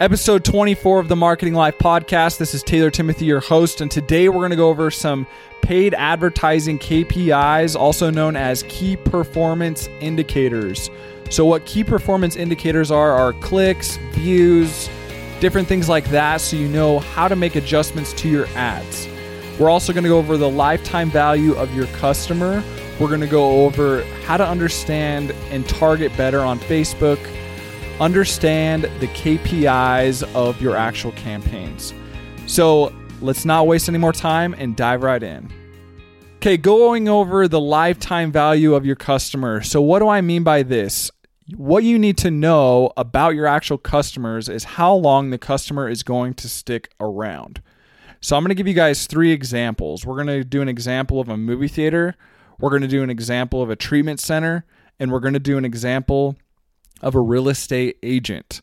Episode 24 of the Marketing Life podcast. This is Taylor Timothy, your host, and today we're going to go over some paid advertising KPIs, also known as key performance indicators. So, what key performance indicators are are clicks, views, different things like that, so you know how to make adjustments to your ads. We're also going to go over the lifetime value of your customer. We're going to go over how to understand and target better on Facebook understand the KPIs of your actual campaigns. So let's not waste any more time and dive right in. Okay, going over the lifetime value of your customer. So, what do I mean by this? What you need to know about your actual customers is how long the customer is going to stick around. So, I'm going to give you guys three examples. We're going to do an example of a movie theater, we're going to do an example of a treatment center, and we're going to do an example of a real estate agent.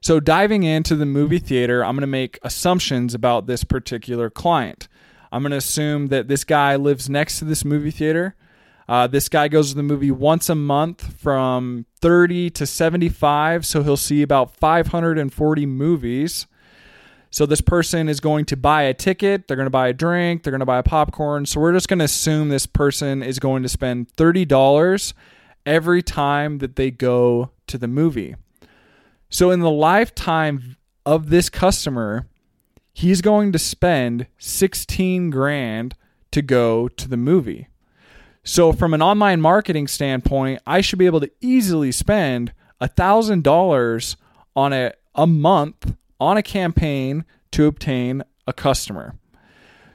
So, diving into the movie theater, I'm going to make assumptions about this particular client. I'm going to assume that this guy lives next to this movie theater. Uh, this guy goes to the movie once a month from 30 to 75, so he'll see about 540 movies. So, this person is going to buy a ticket, they're going to buy a drink, they're going to buy a popcorn. So, we're just going to assume this person is going to spend $30 every time that they go to the movie. So, in the lifetime of this customer, he's going to spend 16 grand to go to the movie. So, from an online marketing standpoint, I should be able to easily spend $1,000 on a, a month on a campaign to obtain a customer.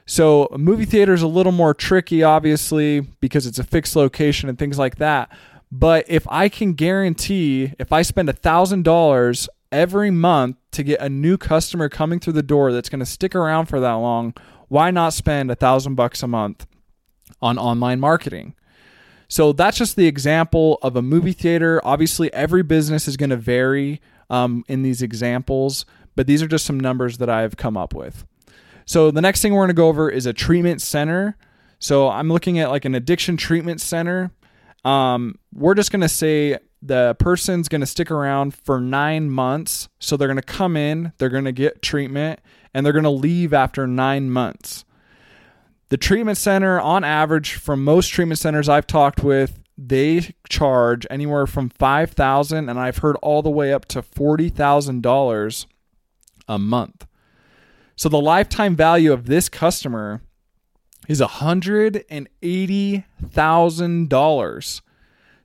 So, a movie theater is a little more tricky, obviously, because it's a fixed location and things like that. But if I can guarantee, if I spend $1,000 every month to get a new customer coming through the door that's going to stick around for that long, why not spend a thousand bucks a month on online marketing? So that's just the example of a movie theater. Obviously, every business is going to vary um, in these examples, but these are just some numbers that I've come up with. So the next thing we're going to go over is a treatment center. So I'm looking at like an addiction treatment center. Um, we're just going to say the person's going to stick around for nine months. So they're going to come in, they're going to get treatment, and they're going to leave after nine months. The treatment center, on average, from most treatment centers I've talked with, they charge anywhere from five thousand, and I've heard all the way up to forty thousand dollars a month. So the lifetime value of this customer is $180,000.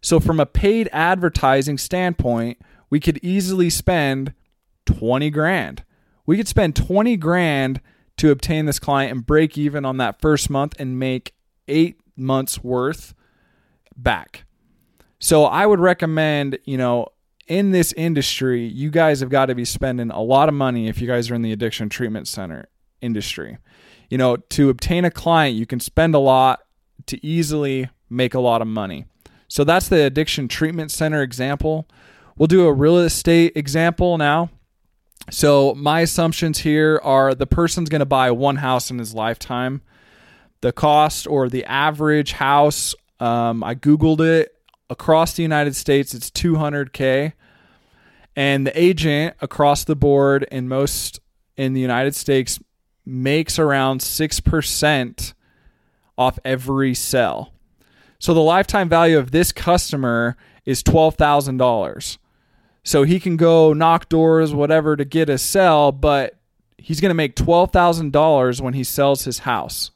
So, from a paid advertising standpoint, we could easily spend 20 grand. We could spend 20 grand to obtain this client and break even on that first month and make eight months worth back. So, I would recommend, you know, in this industry, you guys have got to be spending a lot of money if you guys are in the addiction treatment center industry you know, to obtain a client, you can spend a lot to easily make a lot of money. So that's the addiction treatment center example. We'll do a real estate example now. So my assumptions here are the person's going to buy one house in his lifetime. The cost or the average house, um, I googled it across the United States. It's 200k, and the agent across the board in most in the United States makes around 6% off every sell. So the lifetime value of this customer is $12,000. So he can go knock doors, whatever, to get a sell, but he's going to make $12,000 when he sells his house.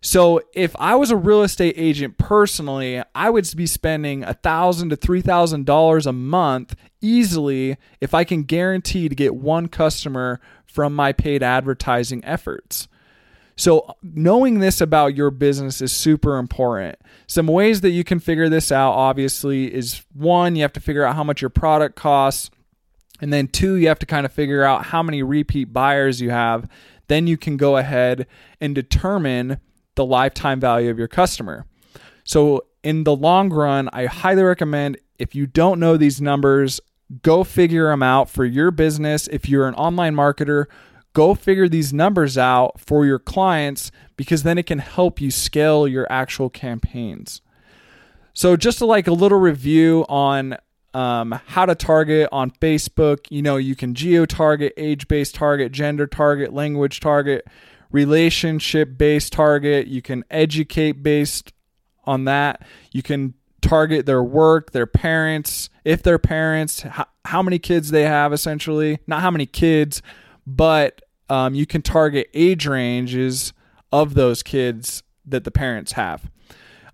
So if I was a real estate agent personally, I would be spending 1,000 to $3,000 a month easily if I can guarantee to get one customer from my paid advertising efforts. So, knowing this about your business is super important. Some ways that you can figure this out, obviously, is one, you have to figure out how much your product costs. And then two, you have to kind of figure out how many repeat buyers you have. Then you can go ahead and determine the lifetime value of your customer. So, in the long run, I highly recommend if you don't know these numbers, Go figure them out for your business. If you're an online marketer, go figure these numbers out for your clients because then it can help you scale your actual campaigns. So, just to like a little review on um, how to target on Facebook. You know, you can geo target, age based target, gender target, language target, relationship based target. You can educate based on that. You can target their work, their parents, if they're parents, how, how many kids they have, essentially. Not how many kids, but um, you can target age ranges of those kids that the parents have.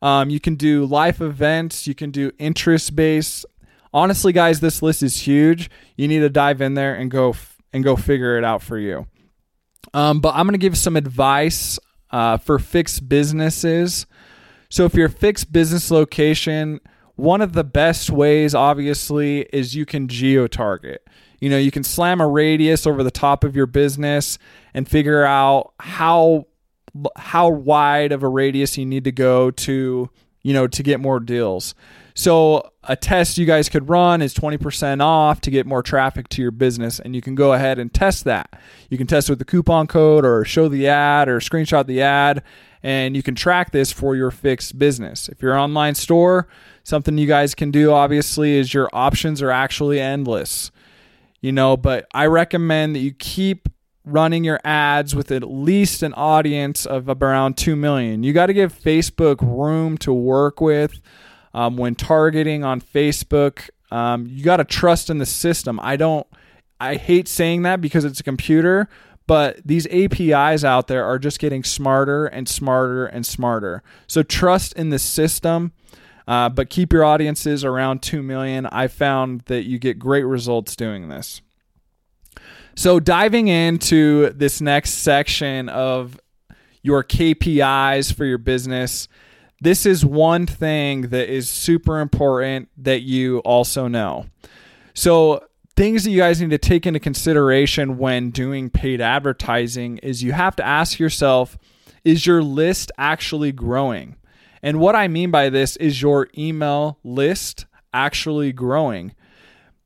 Um, you can do life events, you can do interest based. Honestly, guys, this list is huge. You need to dive in there and go f- and go figure it out for you. Um, but I'm going to give some advice uh, for fixed businesses. So if you're a fixed business location, one of the best ways, obviously, is you can geo target. You know, you can slam a radius over the top of your business and figure out how how wide of a radius you need to go to, you know, to get more deals. So a test you guys could run is 20% off to get more traffic to your business and you can go ahead and test that. You can test with the coupon code or show the ad or screenshot the ad and you can track this for your fixed business. If you're an online store, something you guys can do obviously is your options are actually endless. You know, but I recommend that you keep running your ads with at least an audience of around 2 million. You got to give Facebook room to work with um, when targeting on Facebook. Um, you got to trust in the system. I don't, I hate saying that because it's a computer, but these APIs out there are just getting smarter and smarter and smarter. So trust in the system. Uh, but keep your audiences around 2 million. I found that you get great results doing this. So, diving into this next section of your KPIs for your business, this is one thing that is super important that you also know. So, things that you guys need to take into consideration when doing paid advertising is you have to ask yourself is your list actually growing? And what I mean by this is your email list actually growing.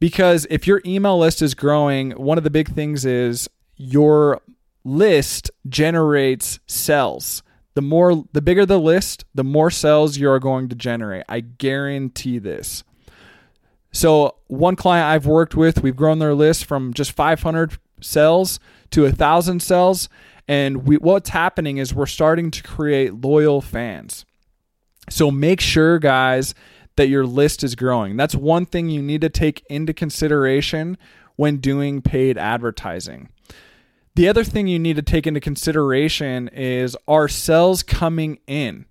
Because if your email list is growing, one of the big things is your list generates sales. The more the bigger the list, the more sales you are going to generate. I guarantee this. So, one client I've worked with, we've grown their list from just 500 cells to a 1000 cells and we, what's happening is we're starting to create loyal fans. So make sure guys that your list is growing. That's one thing you need to take into consideration when doing paid advertising. The other thing you need to take into consideration is are cells coming in?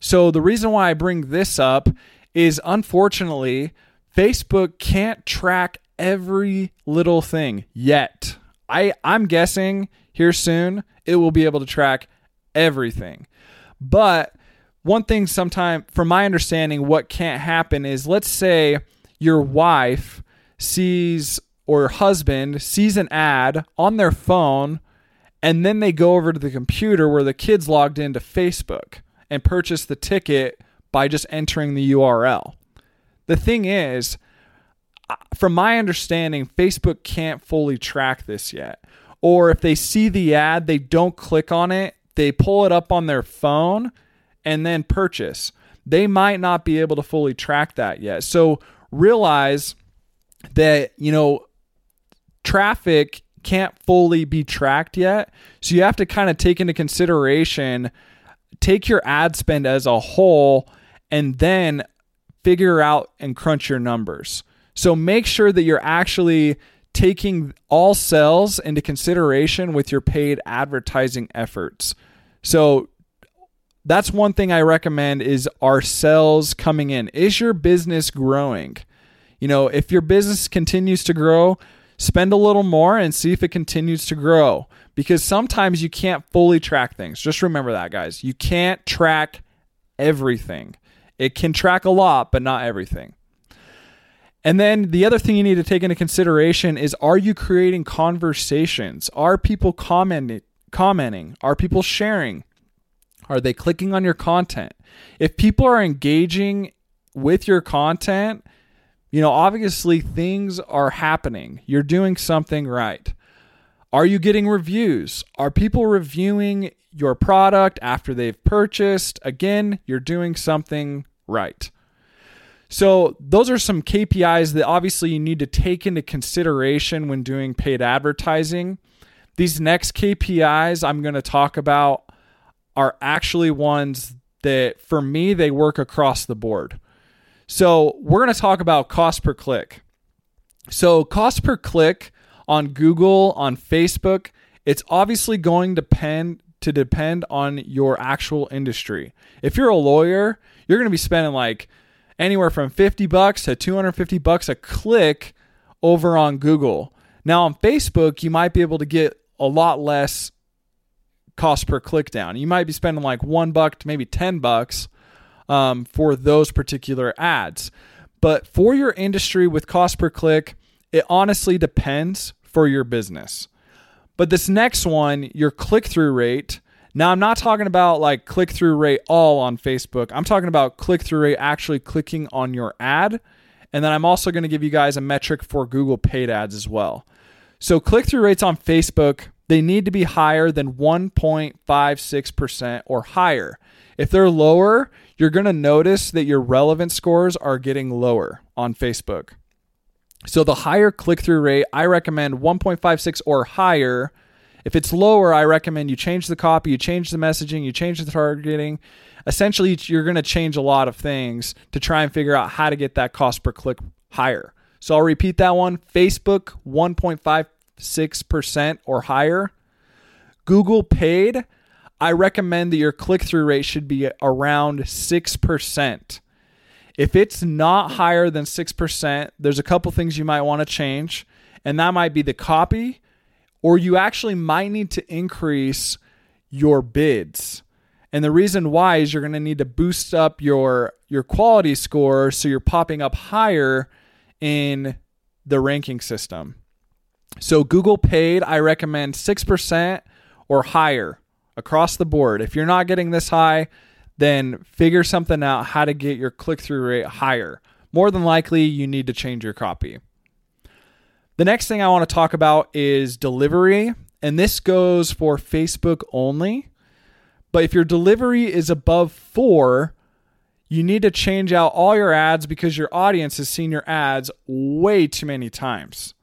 So, the reason why I bring this up is unfortunately, Facebook can't track every little thing yet. I, I'm guessing here soon it will be able to track everything. But one thing sometime from my understanding what can't happen is let's say your wife sees or husband sees an ad on their phone and then they go over to the computer where the kids logged into Facebook and purchase the ticket by just entering the URL. The thing is, uh, from my understanding, Facebook can't fully track this yet. Or if they see the ad, they don't click on it, they pull it up on their phone and then purchase. They might not be able to fully track that yet. So realize that, you know, traffic can't fully be tracked yet. So you have to kind of take into consideration take your ad spend as a whole and then figure out and crunch your numbers. So make sure that you're actually taking all sales into consideration with your paid advertising efforts. So that's one thing I recommend is are sales coming in? Is your business growing? You know, if your business continues to grow, spend a little more and see if it continues to grow because sometimes you can't fully track things. Just remember that, guys. You can't track everything. It can track a lot, but not everything. And then the other thing you need to take into consideration is are you creating conversations? Are people commenting? Commenting? Are people sharing? Are they clicking on your content? If people are engaging with your content, you know, obviously things are happening. You're doing something right. Are you getting reviews? Are people reviewing your product after they've purchased? Again, you're doing something right. So, those are some KPIs that obviously you need to take into consideration when doing paid advertising. These next KPIs I'm going to talk about are actually ones that for me they work across the board. So, we're going to talk about cost per click. So, cost per click on Google, on Facebook, it's obviously going to depend to depend on your actual industry. If you're a lawyer, you're going to be spending like anywhere from 50 bucks to 250 bucks a click over on Google. Now on Facebook, you might be able to get a lot less cost per click down. You might be spending like 1 buck to maybe 10 bucks um, for those particular ads. But for your industry with cost per click, it honestly depends for your business. But this next one, your click through rate. Now, I'm not talking about like click through rate all on Facebook. I'm talking about click through rate actually clicking on your ad. And then I'm also going to give you guys a metric for Google paid ads as well. So, click through rates on Facebook, they need to be higher than 1.56% or higher. If they're lower, you're going to notice that your relevant scores are getting lower on Facebook. So the higher click through rate, I recommend 1.56 or higher. If it's lower, I recommend you change the copy, you change the messaging, you change the targeting. Essentially, you're going to change a lot of things to try and figure out how to get that cost per click higher. So I'll repeat that one Facebook 1.56% or higher. Google paid, I recommend that your click through rate should be around 6%. If it's not higher than 6%, there's a couple things you might want to change, and that might be the copy, or you actually might need to increase your bids. And the reason why is you're going to need to boost up your your quality score so you're popping up higher in the ranking system. So Google paid, I recommend 6% or higher across the board. If you're not getting this high, then figure something out how to get your click through rate higher. More than likely, you need to change your copy. The next thing I want to talk about is delivery, and this goes for Facebook only. But if your delivery is above four, you need to change out all your ads because your audience has seen your ads way too many times.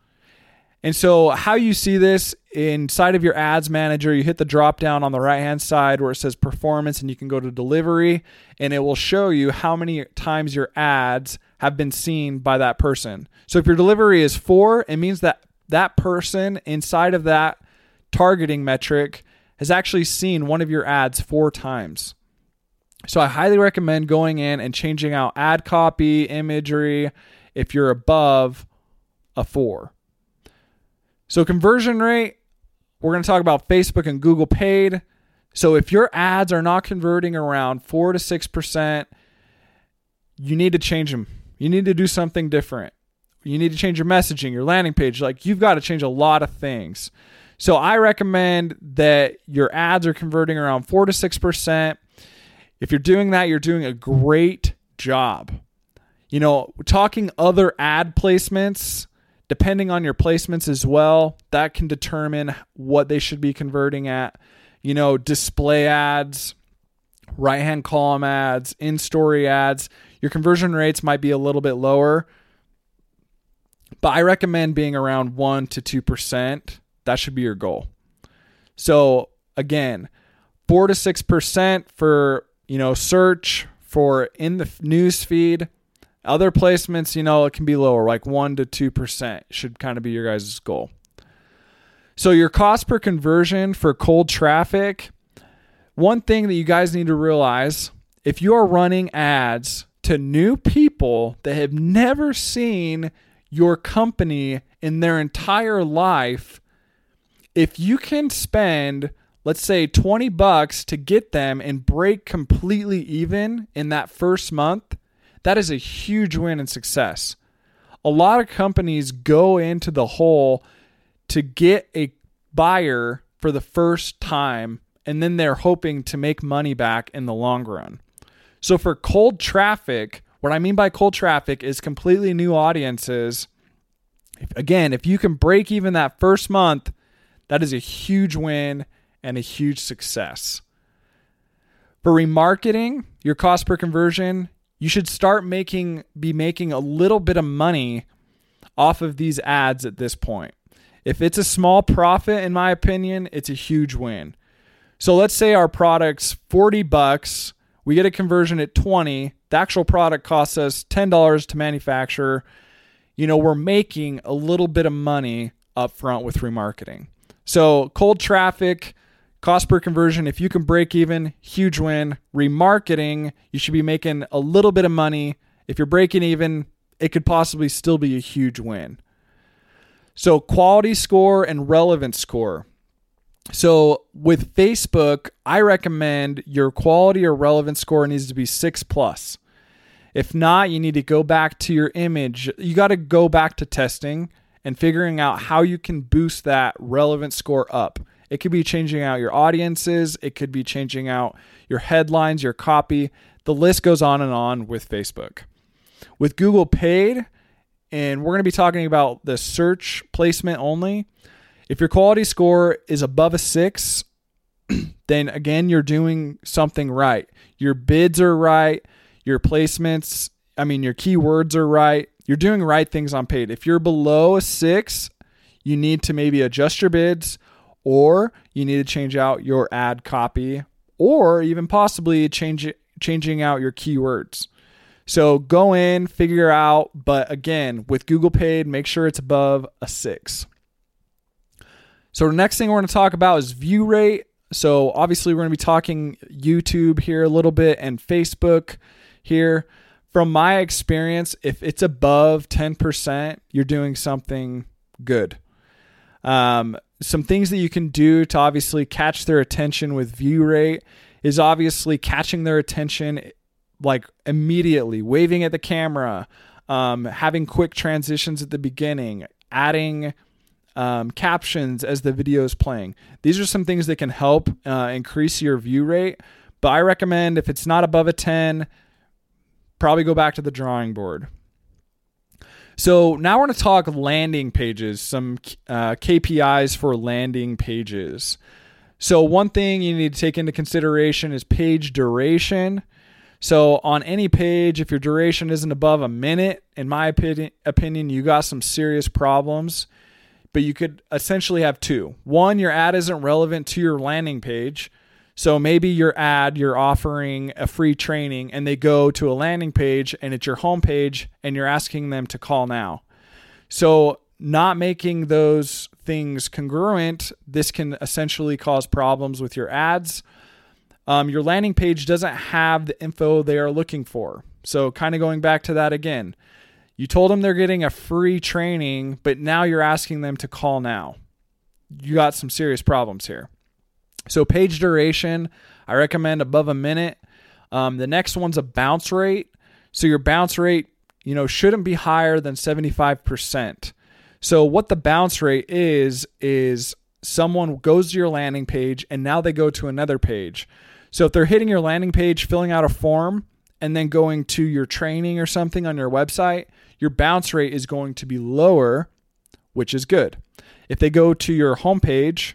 And so, how you see this inside of your ads manager, you hit the drop down on the right hand side where it says performance, and you can go to delivery, and it will show you how many times your ads have been seen by that person. So, if your delivery is four, it means that that person inside of that targeting metric has actually seen one of your ads four times. So, I highly recommend going in and changing out ad copy, imagery if you're above a four. So, conversion rate, we're going to talk about Facebook and Google paid. So, if your ads are not converting around 4 to 6%, you need to change them. You need to do something different. You need to change your messaging, your landing page. Like, you've got to change a lot of things. So, I recommend that your ads are converting around 4 to 6%. If you're doing that, you're doing a great job. You know, talking other ad placements, depending on your placements as well, that can determine what they should be converting at. You know, display ads, right hand column ads, in story ads. Your conversion rates might be a little bit lower, but I recommend being around 1 to 2%. That should be your goal. So, again, 4 to 6% for, you know, search for in the news feed other placements, you know, it can be lower, like 1 to 2% should kind of be your guys' goal. So, your cost per conversion for cold traffic, one thing that you guys need to realize if you are running ads to new people that have never seen your company in their entire life, if you can spend, let's say, 20 bucks to get them and break completely even in that first month, that is a huge win and success. A lot of companies go into the hole to get a buyer for the first time, and then they're hoping to make money back in the long run. So, for cold traffic, what I mean by cold traffic is completely new audiences. Again, if you can break even that first month, that is a huge win and a huge success. For remarketing, your cost per conversion you should start making be making a little bit of money off of these ads at this point. If it's a small profit in my opinion, it's a huge win. So let's say our product's 40 bucks, we get a conversion at 20, the actual product costs us $10 to manufacture. You know, we're making a little bit of money up front with remarketing. So cold traffic, cost per conversion, if you can break even, huge win. Remarketing, you should be making a little bit of money. If you're breaking even, it could possibly still be a huge win. So quality score and relevance score. So with Facebook, I recommend your quality or relevance score needs to be six plus. If not, you need to go back to your image. You got to go back to testing and figuring out how you can boost that relevant score up. It could be changing out your audiences, it could be changing out your headlines, your copy. The list goes on and on with Facebook. With Google Paid, and we're going to be talking about the search placement only. If your quality score is above a six, then again, you're doing something right. Your bids are right, your placements, I mean, your keywords are right, you're doing right things on paid. If you're below a six, you need to maybe adjust your bids or you need to change out your ad copy or even possibly change changing out your keywords. So go in, figure out, but again, with Google Paid, make sure it's above a 6. So the next thing we're going to talk about is view rate. So obviously we're going to be talking YouTube here a little bit and Facebook here from my experience, if it's above 10%, you're doing something good. Um, some things that you can do to obviously catch their attention with view rate is obviously catching their attention like immediately, waving at the camera, um, having quick transitions at the beginning, adding um, captions as the video is playing. These are some things that can help uh, increase your view rate. But I recommend if it's not above a 10, probably go back to the drawing board. So now we're going to talk landing pages, some uh, KPIs for landing pages. So one thing you need to take into consideration is page duration. So on any page, if your duration isn't above a minute, in my opinion, opinion, you got some serious problems. But you could essentially have two. One, your ad isn't relevant to your landing page. So maybe your ad, you're offering a free training and they go to a landing page and it's your homepage and you're asking them to call now. So not making those things congruent, this can essentially cause problems with your ads. Um, your landing page doesn't have the info they are looking for. So, kind of going back to that again, you told them they're getting a free training, but now you're asking them to call now. You got some serious problems here. So page duration, I recommend above a minute. Um, the next one's a bounce rate. So your bounce rate, you know, shouldn't be higher than 75%. So what the bounce rate is is someone goes to your landing page and now they go to another page. So if they're hitting your landing page, filling out a form, and then going to your training or something on your website, your bounce rate is going to be lower, which is good. If they go to your homepage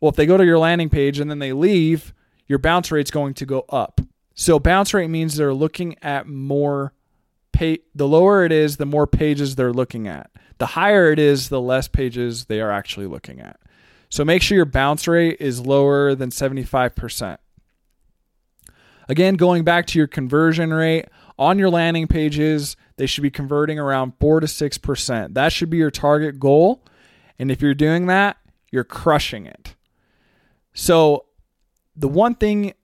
well, if they go to your landing page and then they leave, your bounce rate's going to go up. So bounce rate means they're looking at more pay the lower it is, the more pages they're looking at. The higher it is, the less pages they are actually looking at. So make sure your bounce rate is lower than 75%. Again, going back to your conversion rate, on your landing pages, they should be converting around 4 to 6%. That should be your target goal. And if you're doing that, you're crushing it. So, the one thing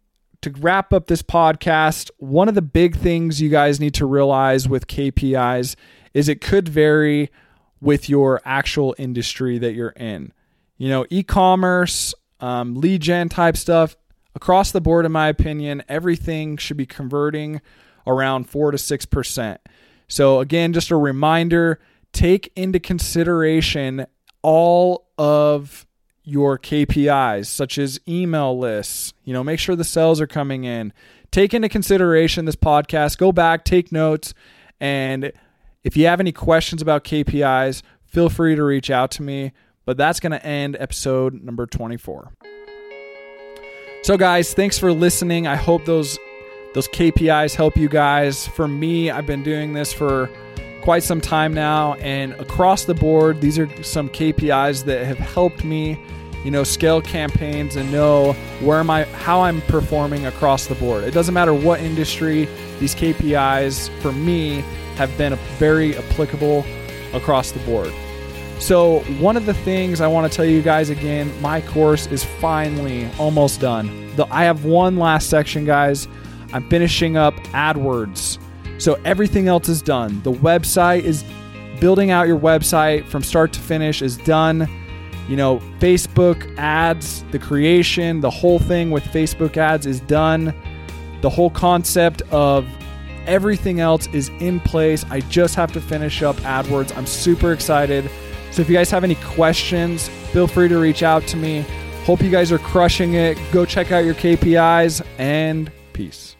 to wrap up this podcast, one of the big things you guys need to realize with KPIs is it could vary with your actual industry that you're in. You know, e commerce, um, lead gen type stuff, across the board, in my opinion, everything should be converting around 4 to 6%. So, again, just a reminder take into consideration all of your KPIs, such as email lists. You know, make sure the sales are coming in. Take into consideration this podcast. Go back, take notes, and if you have any questions about KPIs, feel free to reach out to me. But that's going to end episode number 24. So, guys, thanks for listening. I hope those those KPIs help you guys. For me, I've been doing this for quite some time now, and across the board, these are some KPIs that have helped me, you know, scale campaigns and know where am I, how I'm performing across the board. It doesn't matter what industry, these KPIs for me have been very applicable across the board. So, one of the things I want to tell you guys again, my course is finally almost done. The, I have one last section, guys. I'm finishing up AdWords. So, everything else is done. The website is building out your website from start to finish is done. You know, Facebook ads, the creation, the whole thing with Facebook ads is done. The whole concept of everything else is in place. I just have to finish up AdWords. I'm super excited. So if you guys have any questions, feel free to reach out to me. Hope you guys are crushing it. Go check out your KPIs and peace.